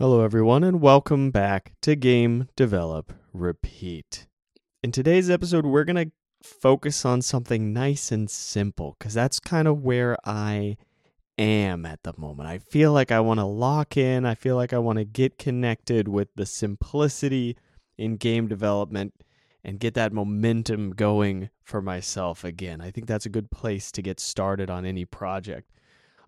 Hello, everyone, and welcome back to Game Develop Repeat. In today's episode, we're going to focus on something nice and simple because that's kind of where I am at the moment. I feel like I want to lock in, I feel like I want to get connected with the simplicity in game development and get that momentum going for myself again. I think that's a good place to get started on any project.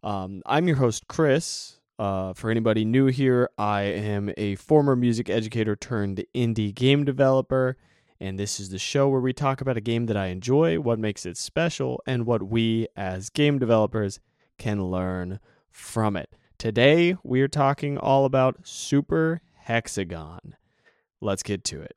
Um, I'm your host, Chris. Uh, for anybody new here, I am a former music educator turned indie game developer, and this is the show where we talk about a game that I enjoy, what makes it special, and what we as game developers can learn from it. Today, we are talking all about Super Hexagon. Let's get to it.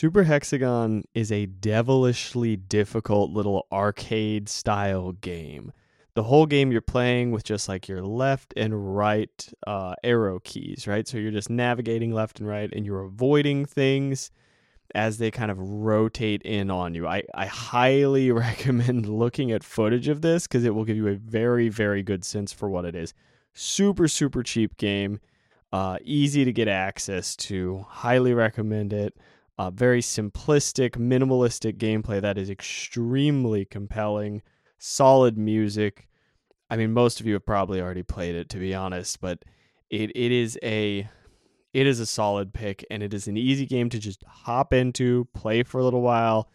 Super Hexagon is a devilishly difficult little arcade style game. The whole game you're playing with just like your left and right uh, arrow keys, right? So you're just navigating left and right and you're avoiding things as they kind of rotate in on you. I, I highly recommend looking at footage of this because it will give you a very, very good sense for what it is. Super, super cheap game, uh, easy to get access to. Highly recommend it. Uh, very simplistic, minimalistic gameplay that is extremely compelling. Solid music. I mean, most of you have probably already played it, to be honest, but it, it is a it is a solid pick and it is an easy game to just hop into, play for a little while,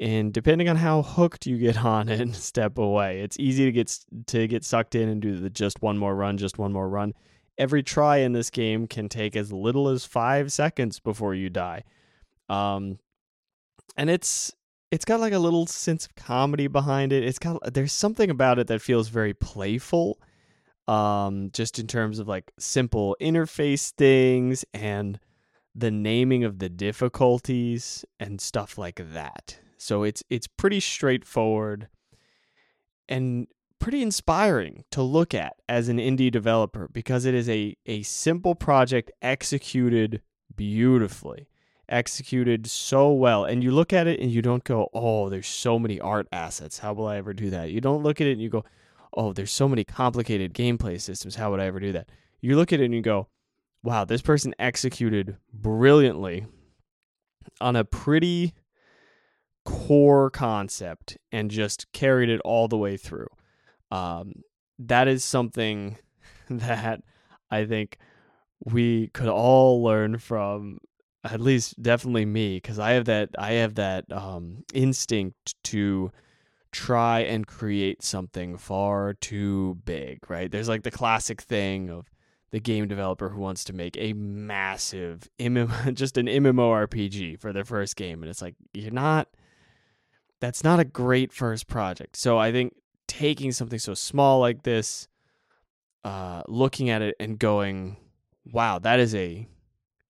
and depending on how hooked you get on it, step away. It's easy to get to get sucked in and do the just one more run, just one more run. Every try in this game can take as little as 5 seconds before you die. Um and it's it's got like a little sense of comedy behind it. It's got there's something about it that feels very playful um, just in terms of like simple interface things and the naming of the difficulties and stuff like that. So it's it's pretty straightforward and pretty inspiring to look at as an indie developer because it is a a simple project executed beautifully executed so well and you look at it and you don't go oh there's so many art assets how will i ever do that you don't look at it and you go oh, there's so many complicated gameplay systems. How would I ever do that? You look at it and you go, wow, this person executed brilliantly on a pretty core concept and just carried it all the way through. Um, that is something that I think we could all learn from at least definitely me because I have that I have that um, instinct to try and create something far too big, right? There's like the classic thing of the game developer who wants to make a massive MMO, just an MMORPG for their first game. And it's like, you're not, that's not a great first project. So I think taking something so small like this, uh, looking at it and going, wow, that is a,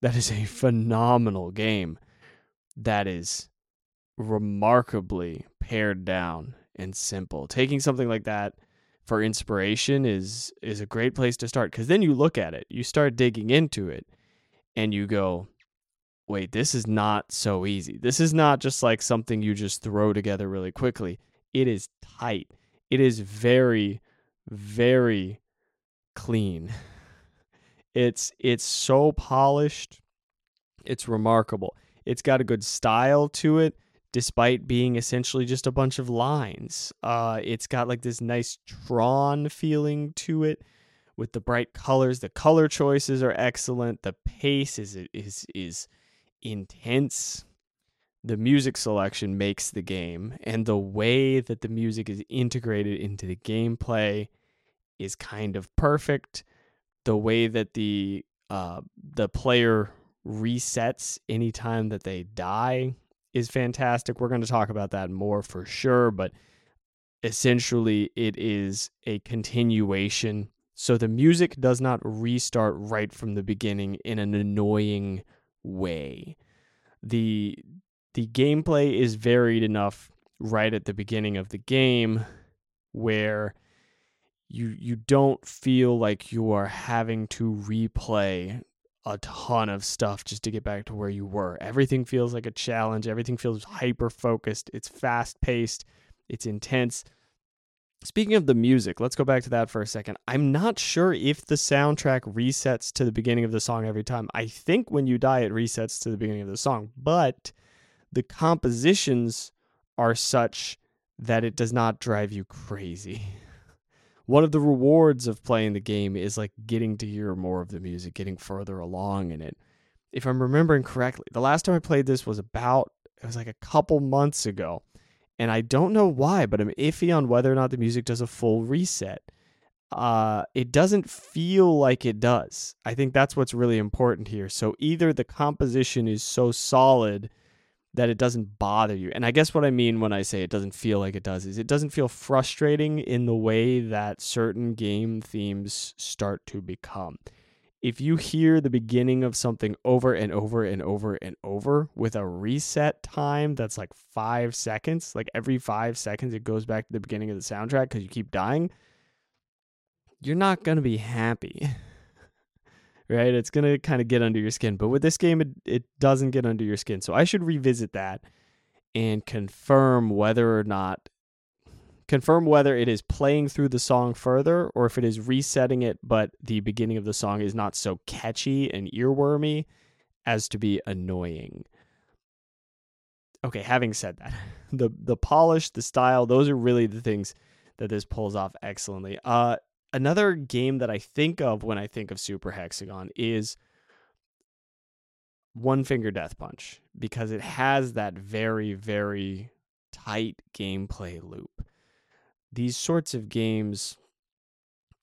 that is a phenomenal game. That is remarkably pared down and simple. Taking something like that for inspiration is is a great place to start cuz then you look at it, you start digging into it and you go, "Wait, this is not so easy. This is not just like something you just throw together really quickly. It is tight. It is very very clean. It's it's so polished. It's remarkable. It's got a good style to it despite being essentially just a bunch of lines. Uh, it's got like this nice drawn feeling to it with the bright colors. The color choices are excellent. The pace is is is intense. The music selection makes the game, and the way that the music is integrated into the gameplay is kind of perfect. The way that the uh, the player resets anytime that they die is fantastic. We're going to talk about that more for sure, but essentially it is a continuation. So the music does not restart right from the beginning in an annoying way. The the gameplay is varied enough right at the beginning of the game where you you don't feel like you are having to replay a ton of stuff just to get back to where you were. Everything feels like a challenge. Everything feels hyper focused. It's fast paced. It's intense. Speaking of the music, let's go back to that for a second. I'm not sure if the soundtrack resets to the beginning of the song every time. I think when you die, it resets to the beginning of the song, but the compositions are such that it does not drive you crazy. One of the rewards of playing the game is like getting to hear more of the music, getting further along in it. If I'm remembering correctly, the last time I played this was about, it was like a couple months ago. And I don't know why, but I'm iffy on whether or not the music does a full reset. Uh, it doesn't feel like it does. I think that's what's really important here. So either the composition is so solid that it doesn't bother you. And I guess what I mean when I say it doesn't feel like it does is it doesn't feel frustrating in the way that certain game themes start to become. If you hear the beginning of something over and over and over and over with a reset time that's like five seconds, like every five seconds it goes back to the beginning of the soundtrack because you keep dying, you're not going to be happy. right? It's going to kind of get under your skin. But with this game, it, it doesn't get under your skin. So I should revisit that and confirm whether or not confirm whether it is playing through the song further or if it is resetting it but the beginning of the song is not so catchy and earwormy as to be annoying okay having said that the the polish the style those are really the things that this pulls off excellently uh another game that I think of when I think of Super Hexagon is One Finger Death Punch because it has that very, very tight gameplay loop. These sorts of games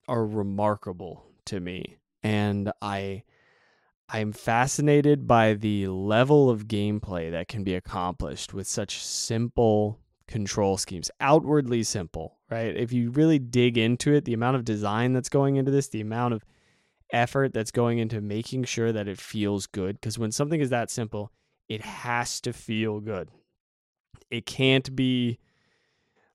are remarkable to me, and I. I'm fascinated by the level of gameplay that can be accomplished with such simple control schemes, outwardly simple, right? If you really dig into it, the amount of design that's going into this, the amount of effort that's going into making sure that it feels good, because when something is that simple, it has to feel good. It can't be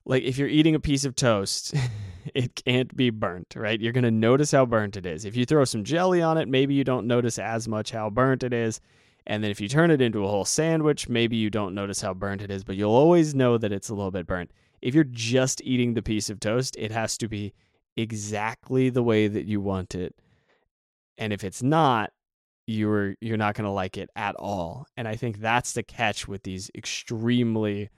like if you're eating a piece of toast, it can't be burnt, right? You're going to notice how burnt it is. If you throw some jelly on it, maybe you don't notice as much how burnt it is. And then if you turn it into a whole sandwich, maybe you don't notice how burnt it is, but you'll always know that it's a little bit burnt. If you're just eating the piece of toast, it has to be exactly the way that you want it. And if it's not, you're you're not going to like it at all. And I think that's the catch with these extremely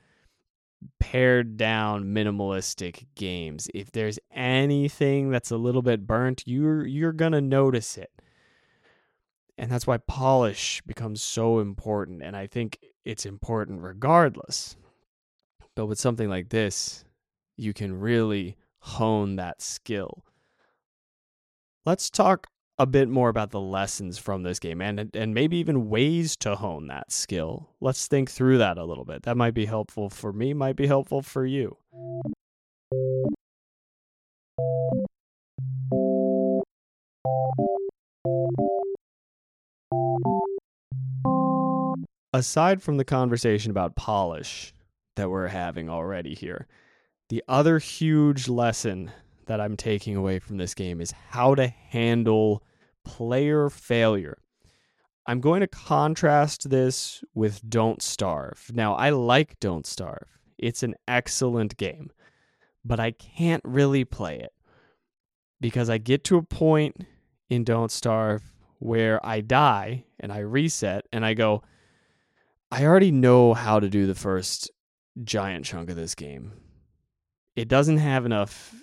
pared down minimalistic games. If there's anything that's a little bit burnt, you're you're going to notice it. And that's why polish becomes so important. And I think it's important regardless. But with something like this, you can really hone that skill. Let's talk a bit more about the lessons from this game and and maybe even ways to hone that skill. Let's think through that a little bit. That might be helpful for me, might be helpful for you. aside from the conversation about polish that we're having already here, the other huge lesson that I'm taking away from this game is how to handle player failure. I'm going to contrast this with Don't Starve. Now, I like Don't Starve, it's an excellent game, but I can't really play it because I get to a point in Don't Starve where I die and I reset and I go, I already know how to do the first giant chunk of this game. It doesn't have enough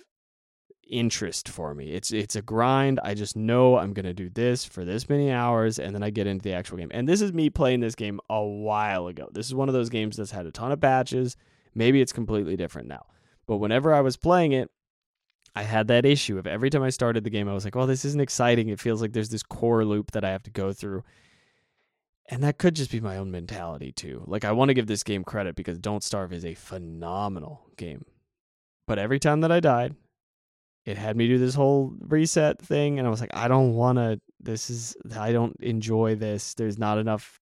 interest for me. It's it's a grind. I just know I'm going to do this for this many hours and then I get into the actual game. And this is me playing this game a while ago. This is one of those games that's had a ton of patches. Maybe it's completely different now. But whenever I was playing it, I had that issue of every time I started the game I was like, "Well, this isn't exciting. It feels like there's this core loop that I have to go through." And that could just be my own mentality too. Like I want to give this game credit because Don't Starve is a phenomenal game. But every time that I died, it had me do this whole reset thing and I was like I don't want to this is I don't enjoy this. There's not enough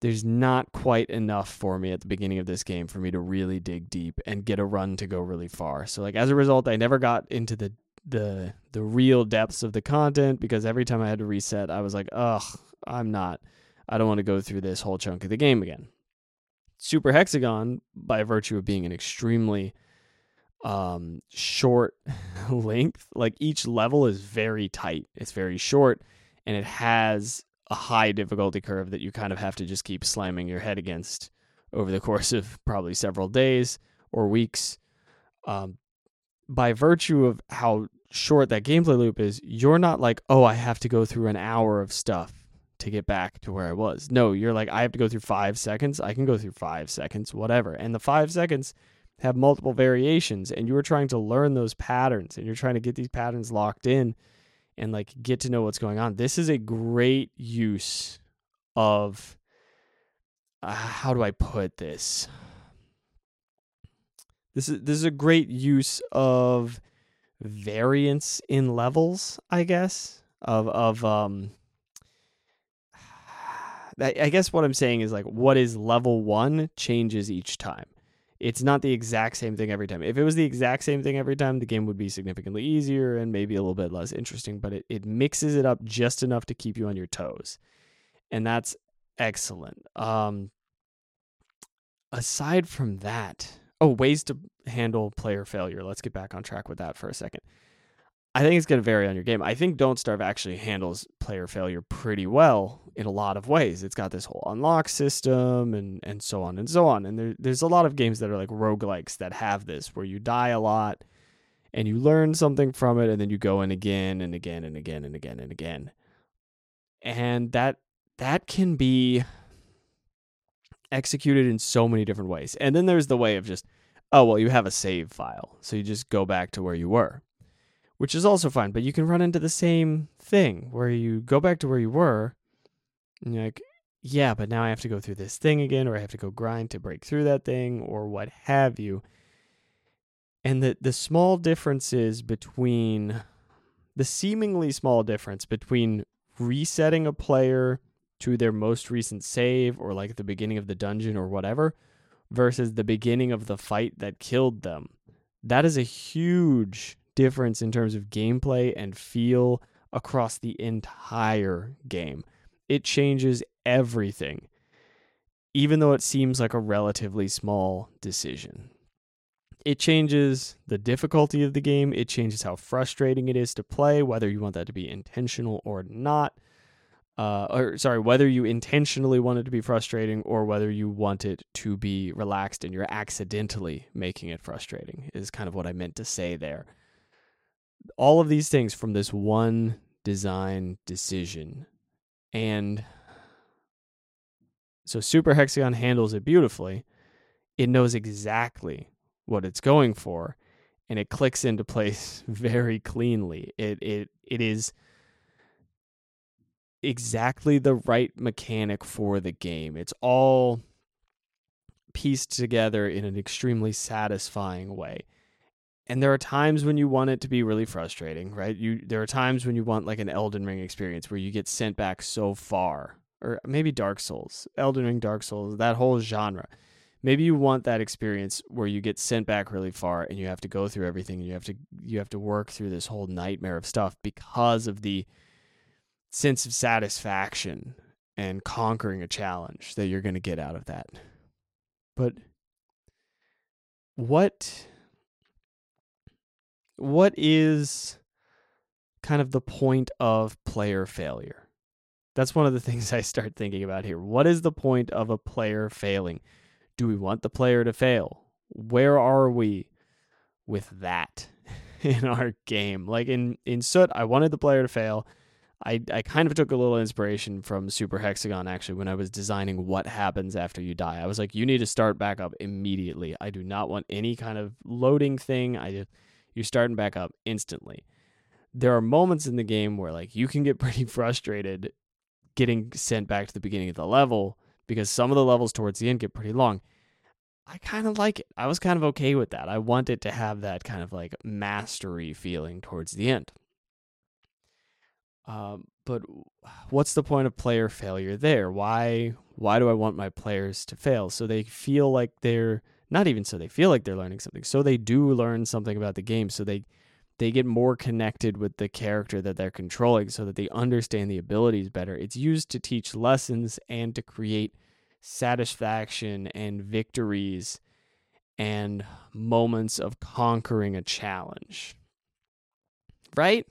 there's not quite enough for me at the beginning of this game for me to really dig deep and get a run to go really far. So like as a result, I never got into the the the real depths of the content because every time I had to reset, I was like, "Ugh, I'm not I don't want to go through this whole chunk of the game again." Super Hexagon by virtue of being an extremely um short length, like each level is very tight. It's very short and it has a high difficulty curve that you kind of have to just keep slamming your head against over the course of probably several days or weeks. Um, by virtue of how short that gameplay loop is, you're not like, oh, I have to go through an hour of stuff to get back to where I was. No, you're like, I have to go through five seconds. I can go through five seconds, whatever. And the five seconds have multiple variations, and you are trying to learn those patterns and you're trying to get these patterns locked in and like get to know what's going on. This is a great use of uh, how do I put this? This is this is a great use of variance in levels, I guess. Of of um I guess what I'm saying is like what is level 1 changes each time it's not the exact same thing every time. If it was the exact same thing every time, the game would be significantly easier and maybe a little bit less interesting, but it, it mixes it up just enough to keep you on your toes. And that's excellent. Um, aside from that, oh, ways to handle player failure. Let's get back on track with that for a second. I think it's going to vary on your game. I think Don't Starve actually handles player failure pretty well in a lot of ways. It's got this whole unlock system and, and so on and so on. And there, there's a lot of games that are like roguelikes that have this where you die a lot and you learn something from it and then you go in again and again and again and again and again. And that that can be executed in so many different ways. And then there's the way of just, oh well, you have a save file. So you just go back to where you were which is also fine. But you can run into the same thing where you go back to where you were, and you're like, yeah, but now I have to go through this thing again, or I have to go grind to break through that thing, or what have you. And the, the small differences between the seemingly small difference between resetting a player to their most recent save or like the beginning of the dungeon or whatever versus the beginning of the fight that killed them. That is a huge difference in terms of gameplay and feel across the entire game. It changes everything, even though it seems like a relatively small decision. It changes the difficulty of the game. It changes how frustrating it is to play, whether you want that to be intentional or not. Uh, or sorry, whether you intentionally want it to be frustrating or whether you want it to be relaxed and you're accidentally making it frustrating, is kind of what I meant to say there all of these things from this one design decision. And so Super Hexagon handles it beautifully. It knows exactly what it's going for and it clicks into place very cleanly. It it it is exactly the right mechanic for the game. It's all pieced together in an extremely satisfying way and there are times when you want it to be really frustrating, right? You there are times when you want like an Elden Ring experience where you get sent back so far, or maybe Dark Souls, Elden Ring, Dark Souls, that whole genre. Maybe you want that experience where you get sent back really far and you have to go through everything and you have to you have to work through this whole nightmare of stuff because of the sense of satisfaction and conquering a challenge that you're going to get out of that. But what what is kind of the point of player failure? That's one of the things I start thinking about here. What is the point of a player failing? Do we want the player to fail? Where are we with that in our game? Like in in Sut, I wanted the player to fail. I, I kind of took a little inspiration from Super Hexagon actually when I was designing what happens after you die. I was like, you need to start back up immediately. I do not want any kind of loading thing. I just you're starting back up instantly. There are moments in the game where like you can get pretty frustrated getting sent back to the beginning of the level because some of the levels towards the end get pretty long. I kind of like it. I was kind of okay with that. I wanted to have that kind of like mastery feeling towards the end. Um, but what's the point of player failure there? Why why do I want my players to fail? So they feel like they're not even so they feel like they're learning something. So they do learn something about the game. So they they get more connected with the character that they're controlling so that they understand the abilities better. It's used to teach lessons and to create satisfaction and victories and moments of conquering a challenge. Right?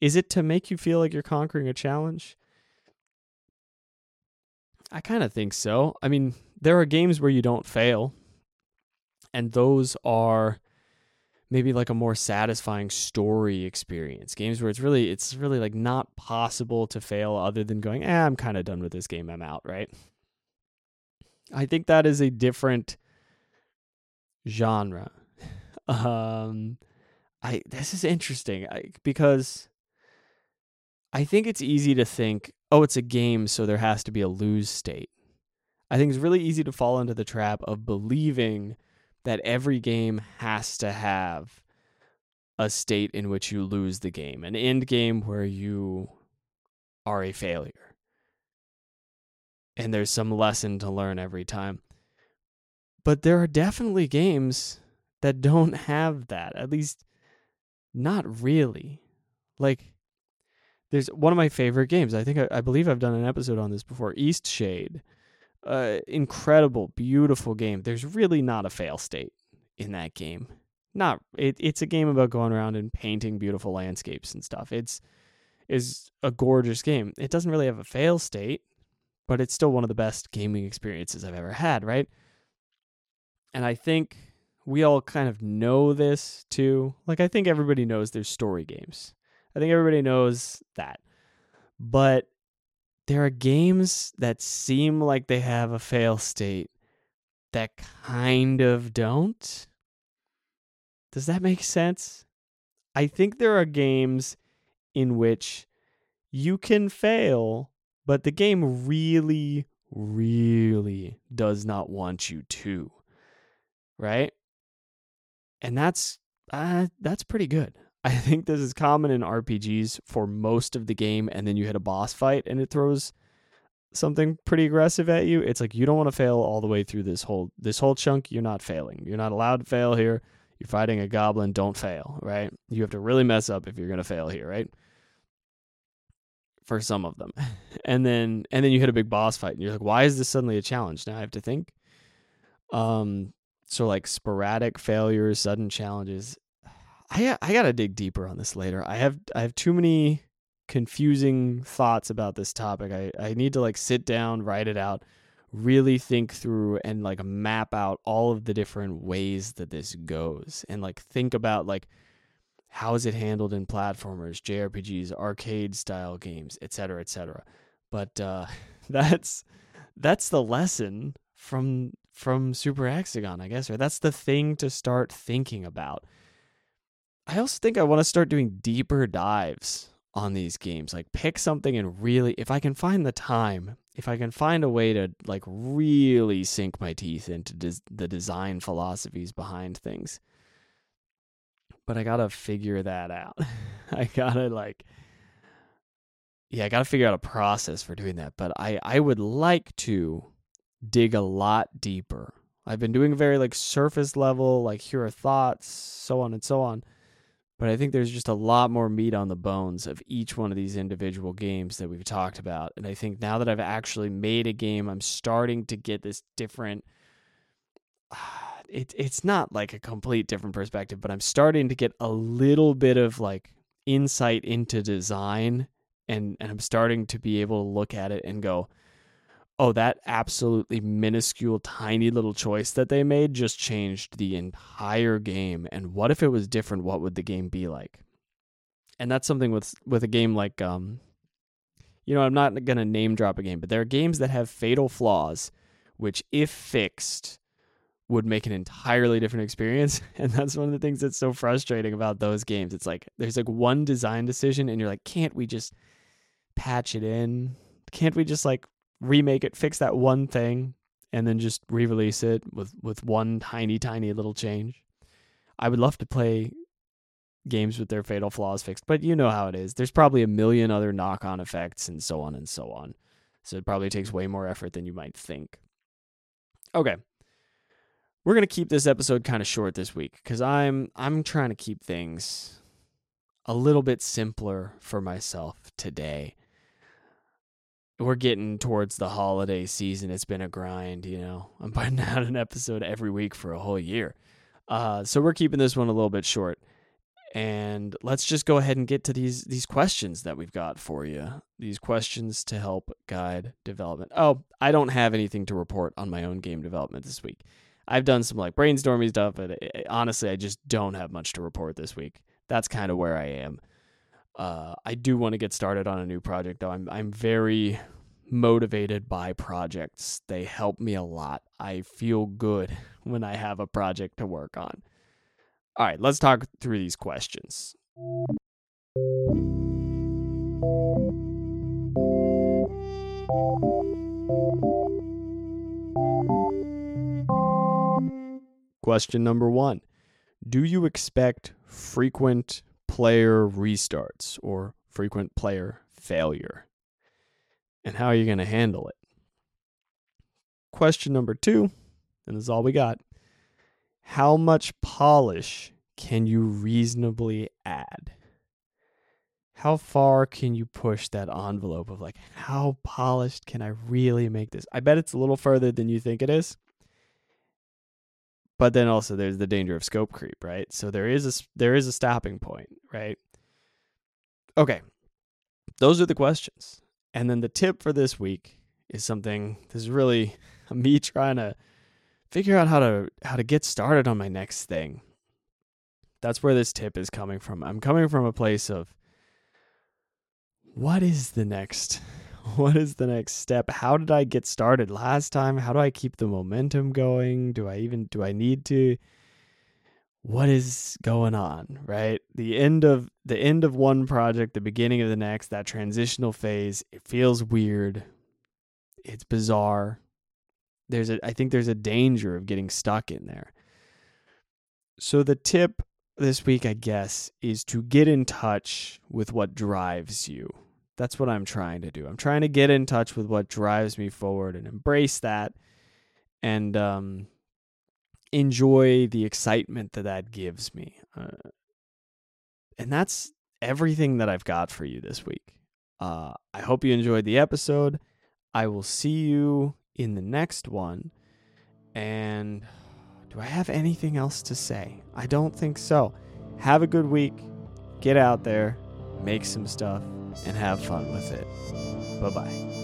Is it to make you feel like you're conquering a challenge? I kind of think so. I mean, there are games where you don't fail, and those are maybe like a more satisfying story experience. Games where it's really it's really like not possible to fail other than going, "Eh, I'm kind of done with this game. I'm out," right? I think that is a different genre. Um I this is interesting I, because I think it's easy to think, "Oh, it's a game, so there has to be a lose state." I think it's really easy to fall into the trap of believing that every game has to have a state in which you lose the game, an end game where you are a failure. And there's some lesson to learn every time. But there are definitely games that don't have that, at least not really. Like, there's one of my favorite games. I think I, I believe I've done an episode on this before Eastshade uh, incredible, beautiful game. There's really not a fail state in that game. Not it, it's a game about going around and painting beautiful landscapes and stuff. It's is a gorgeous game. It doesn't really have a fail state, but it's still one of the best gaming experiences I've ever had, right? And I think we all kind of know this too. Like I think everybody knows there's story games. I think everybody knows that. But there are games that seem like they have a fail state that kind of don't. Does that make sense? I think there are games in which you can fail, but the game really, really does not want you to. Right? And that's uh, that's pretty good. I think this is common in RPGs for most of the game, and then you hit a boss fight and it throws something pretty aggressive at you. It's like you don't want to fail all the way through this whole this whole chunk. You're not failing. You're not allowed to fail here. You're fighting a goblin. Don't fail. Right? You have to really mess up if you're gonna fail here. Right? For some of them, and then and then you hit a big boss fight, and you're like, why is this suddenly a challenge? Now I have to think. Um. So like sporadic failures, sudden challenges I I gotta dig deeper on this later. I have I have too many confusing thoughts about this topic. I, I need to like sit down, write it out, really think through and like map out all of the different ways that this goes and like think about like how is it handled in platformers, JRPGs, arcade style games, etc., etc. But uh that's that's the lesson from from Super Hexagon, I guess, or that's the thing to start thinking about I also think I want to start doing deeper dives on these games. Like pick something and really if I can find the time, if I can find a way to like really sink my teeth into des- the design philosophies behind things. But I got to figure that out. I got to like yeah, I got to figure out a process for doing that, but I I would like to dig a lot deeper. I've been doing very like surface level, like here are thoughts, so on and so on but I think there's just a lot more meat on the bones of each one of these individual games that we've talked about. And I think now that I've actually made a game, I'm starting to get this different. It, it's not like a complete different perspective, but I'm starting to get a little bit of like insight into design and, and I'm starting to be able to look at it and go, oh, that absolutely minuscule, tiny little choice that they made just changed the entire game. And what if it was different? What would the game be like? And that's something with with a game like um, you know, I'm not gonna name drop a game, but there are games that have fatal flaws, which if fixed would make an entirely different experience and that's one of the things that's so frustrating about those games it's like there's like one design decision and you're like can't we just patch it in can't we just like remake it, fix that one thing, and then just re-release it with with one tiny tiny little change. I would love to play games with their fatal flaws fixed, but you know how it is. There's probably a million other knock on effects and so on and so on. So it probably takes way more effort than you might think. Okay. We're going to keep this episode kind of short this week cuz I'm I'm trying to keep things a little bit simpler for myself today. We're getting towards the holiday season. It's been a grind, you know. I'm putting out an episode every week for a whole year. Uh, so we're keeping this one a little bit short. And let's just go ahead and get to these these questions that we've got for you. These questions to help guide development. Oh, I don't have anything to report on my own game development this week. I've done some like brainstorming stuff, but it, eh, honestly, I just don't have much to report this week. That's kind of where I am. Uh, I do want to get started on a new project though. I'm I'm very motivated by projects. They help me a lot. I feel good when I have a project to work on. All right, let's talk through these questions. Question number one Do you expect frequent player restarts or frequent player failure? And how are you going to handle it? Question number two, and this is all we got how much polish can you reasonably add? How far can you push that envelope of like, how polished can I really make this? I bet it's a little further than you think it is. But then also there's the danger of scope creep, right? So there is a there is a stopping point, right? Okay. Those are the questions. And then the tip for this week is something this is really me trying to figure out how to how to get started on my next thing. That's where this tip is coming from. I'm coming from a place of what is the next what is the next step? How did I get started last time? How do I keep the momentum going? Do I even do I need to what is going on, right? The end of the end of one project, the beginning of the next, that transitional phase, it feels weird. It's bizarre there's a I think there's a danger of getting stuck in there. So the tip this week, I guess, is to get in touch with what drives you. That's what I'm trying to do. I'm trying to get in touch with what drives me forward and embrace that and um, enjoy the excitement that that gives me. Uh, and that's everything that I've got for you this week. Uh, I hope you enjoyed the episode. I will see you in the next one. And do I have anything else to say? I don't think so. Have a good week. Get out there, make some stuff, and have fun with it. Bye bye.